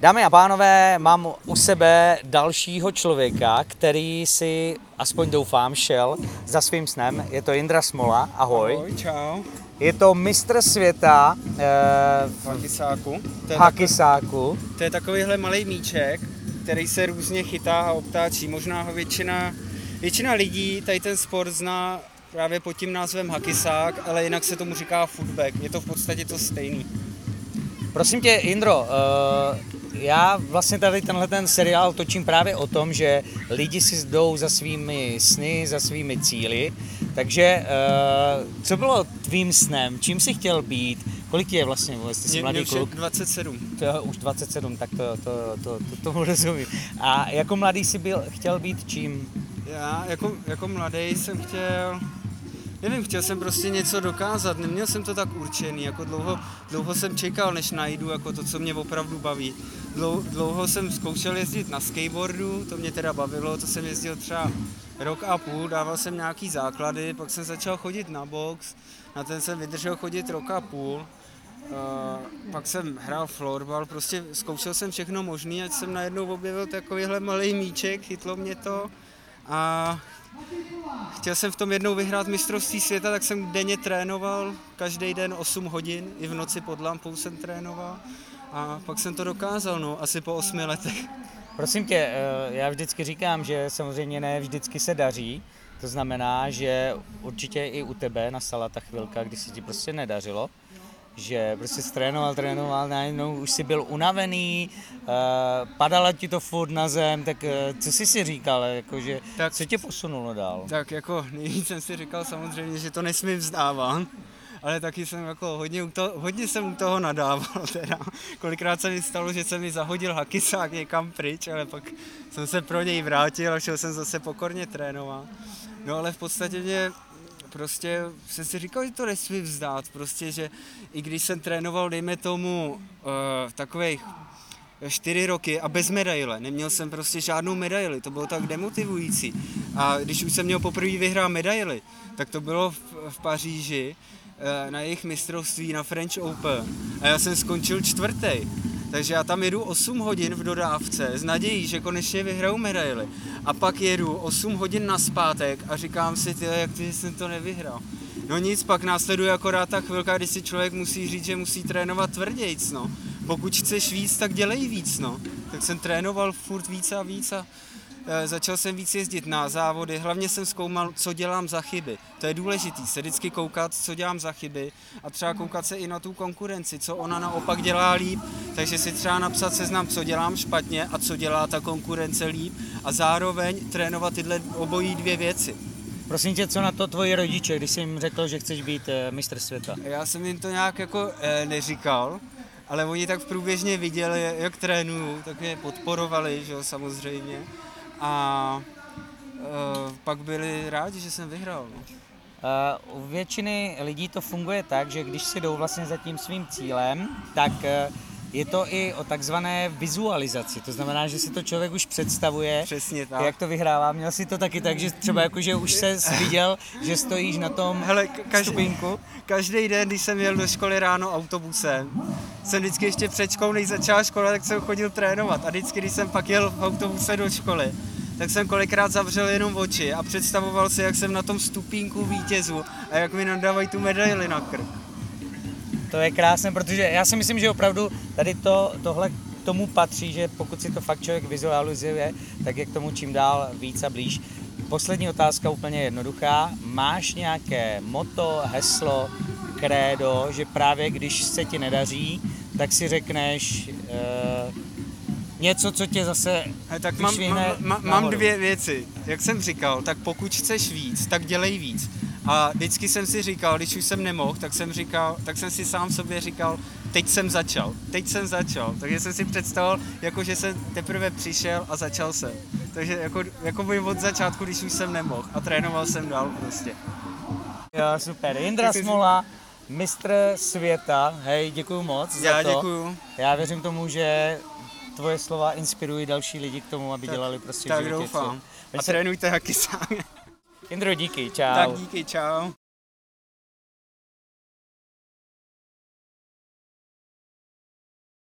Dámy a pánové, mám u sebe dalšího člověka, který si, aspoň doufám, šel za svým snem. Je to Indra Smola, ahoj. Ahoj, čau. Je to mistr světa eh, V hakisáku. To je, hakisáku. tak, to je takovýhle malý míček, který se různě chytá a obtáčí. Možná ho většina, většina lidí tady ten sport zná právě pod tím názvem hakisák, ale jinak se tomu říká footback. Je to v podstatě to stejný. Prosím tě, Indro, eh, já vlastně tady tenhle ten seriál točím právě o tom, že lidi si jdou za svými sny, za svými cíly. Takže eh, co bylo tvým snem? Čím jsi chtěl být? Kolik ti je vlastně? Jsi Mě- mladý mě kluk? 27. To je už 27, tak to, to, to, to, tomu rozumím. A jako mladý jsi byl, chtěl být čím? Já jako, jako mladý jsem chtěl, nevím, chtěl jsem prostě něco dokázat, neměl jsem to tak určený, jako dlouho, dlouho jsem čekal, než najdu jako to, co mě opravdu baví. Dlouho, dlouho jsem zkoušel jezdit na skateboardu, to mě teda bavilo, to jsem jezdil třeba rok a půl, dával jsem nějaký základy, pak jsem začal chodit na box, na ten jsem vydržel chodit rok a půl. Uh, pak jsem hrál florbal, prostě zkoušel jsem všechno možné, ať jsem najednou objevil takovýhle malý míček, chytlo mě to a chtěl jsem v tom jednou vyhrát mistrovství světa, tak jsem denně trénoval, každý den 8 hodin, i v noci pod lampou jsem trénoval a pak jsem to dokázal, no, asi po 8 letech. Prosím tě, eh, já vždycky říkám, že samozřejmě ne vždycky se daří. To znamená, že určitě i u tebe nastala ta chvilka, kdy se ti prostě nedařilo. Že prostě trénoval, trénoval, najednou už jsi byl unavený, eh, padala ti to furt na zem, tak eh, co jsi si říkal, jakože, Tak- co tě posunulo dál? Tak jako nejvíc jsem si říkal samozřejmě, že to nesmím vzdávat, ale taky jsem jako hodně, u toho, hodně jsem u toho nadával teda. Kolikrát se mi stalo, že se mi zahodil hakisák někam pryč, ale pak jsem se pro něj vrátil a šel jsem zase pokorně trénovat. No ale v podstatě mě prostě jsem si říkal, že to nesmím vzdát, prostě, že i když jsem trénoval, dejme tomu, uh, takových čtyři roky a bez medaile. Neměl jsem prostě žádnou medaili, to bylo tak demotivující. A když už jsem měl poprvé vyhrát medaili, tak to bylo v, v Paříži eh, na jejich mistrovství na French Open. A já jsem skončil čtvrtý. Takže já tam jedu 8 hodin v dodávce s nadějí, že konečně vyhraju medaily. A pak jedu 8 hodin na zpátek a říkám si, ty, jak ty jsem to nevyhrál. No nic, pak následuje akorát ta chvilka, kdy si člověk musí říct, že musí trénovat tvrdějc, no. Pokud chceš víc, tak dělej víc, no. Tak jsem trénoval furt víc a víc a začal jsem víc jezdit na závody, hlavně jsem zkoumal, co dělám za chyby. To je důležité, se vždycky koukat, co dělám za chyby a třeba koukat se i na tu konkurenci, co ona naopak dělá líp, takže si třeba napsat seznam, co dělám špatně a co dělá ta konkurence líp a zároveň trénovat tyhle obojí dvě věci. Prosím tě, co na to tvoji rodiče, když jsi jim řekl, že chceš být eh, mistr světa? Já jsem jim to nějak jako e, neříkal, ale oni tak průběžně viděli, jak trénuju, tak mě podporovali, že jo, samozřejmě. A e, pak byli rádi, že jsem vyhrál. Uh, u většiny lidí to funguje tak, že když si jdou vlastně za tím svým cílem, tak uh, je to i o takzvané vizualizaci. To znamená, že si to člověk už představuje, Přesně tak. jak to vyhrává. Měl si to taky tak, že třeba jako, že už se viděl, že stojíš na tom Hele, ka- každý, stupínku. každý den, když jsem jel do školy ráno autobusem, jsem vždycky ještě před školou, než začala škola, tak jsem chodil trénovat. A vždycky, když jsem pak jel v autobuse do školy, tak jsem kolikrát zavřel jenom oči a představoval si, jak jsem na tom stupínku vítězu a jak mi nadávají tu medaili na krk. To je krásné, protože já si myslím, že opravdu tady to, tohle k tomu patří, že pokud si to fakt člověk vizualizuje, tak je k tomu čím dál víc a blíž. Poslední otázka úplně jednoduchá. Máš nějaké moto, heslo, krédo, že právě když se ti nedaří, tak si řekneš uh, něco, co tě zase He, tak mám, mám, mám, mám dvě věci. Jak jsem říkal, tak pokud chceš víc, tak dělej víc. A vždycky jsem si říkal, když už jsem nemohl, tak jsem říkal, tak jsem si sám sobě říkal, teď jsem začal, teď jsem začal. Takže jsem si představoval, jako že jsem teprve přišel a začal jsem. Takže jako, jako by od začátku, když už jsem nemohl a trénoval jsem dál prostě. Jo, super. Jindra Smola, mistr světa. Hej, děkuji moc Já za to. děkuju. Já věřím tomu, že tvoje slova inspirují další lidi k tomu, aby Tak- dělali prostě Tak doufám. A trénujte haky sám. Indro, díky, čau. Tak díky, čau.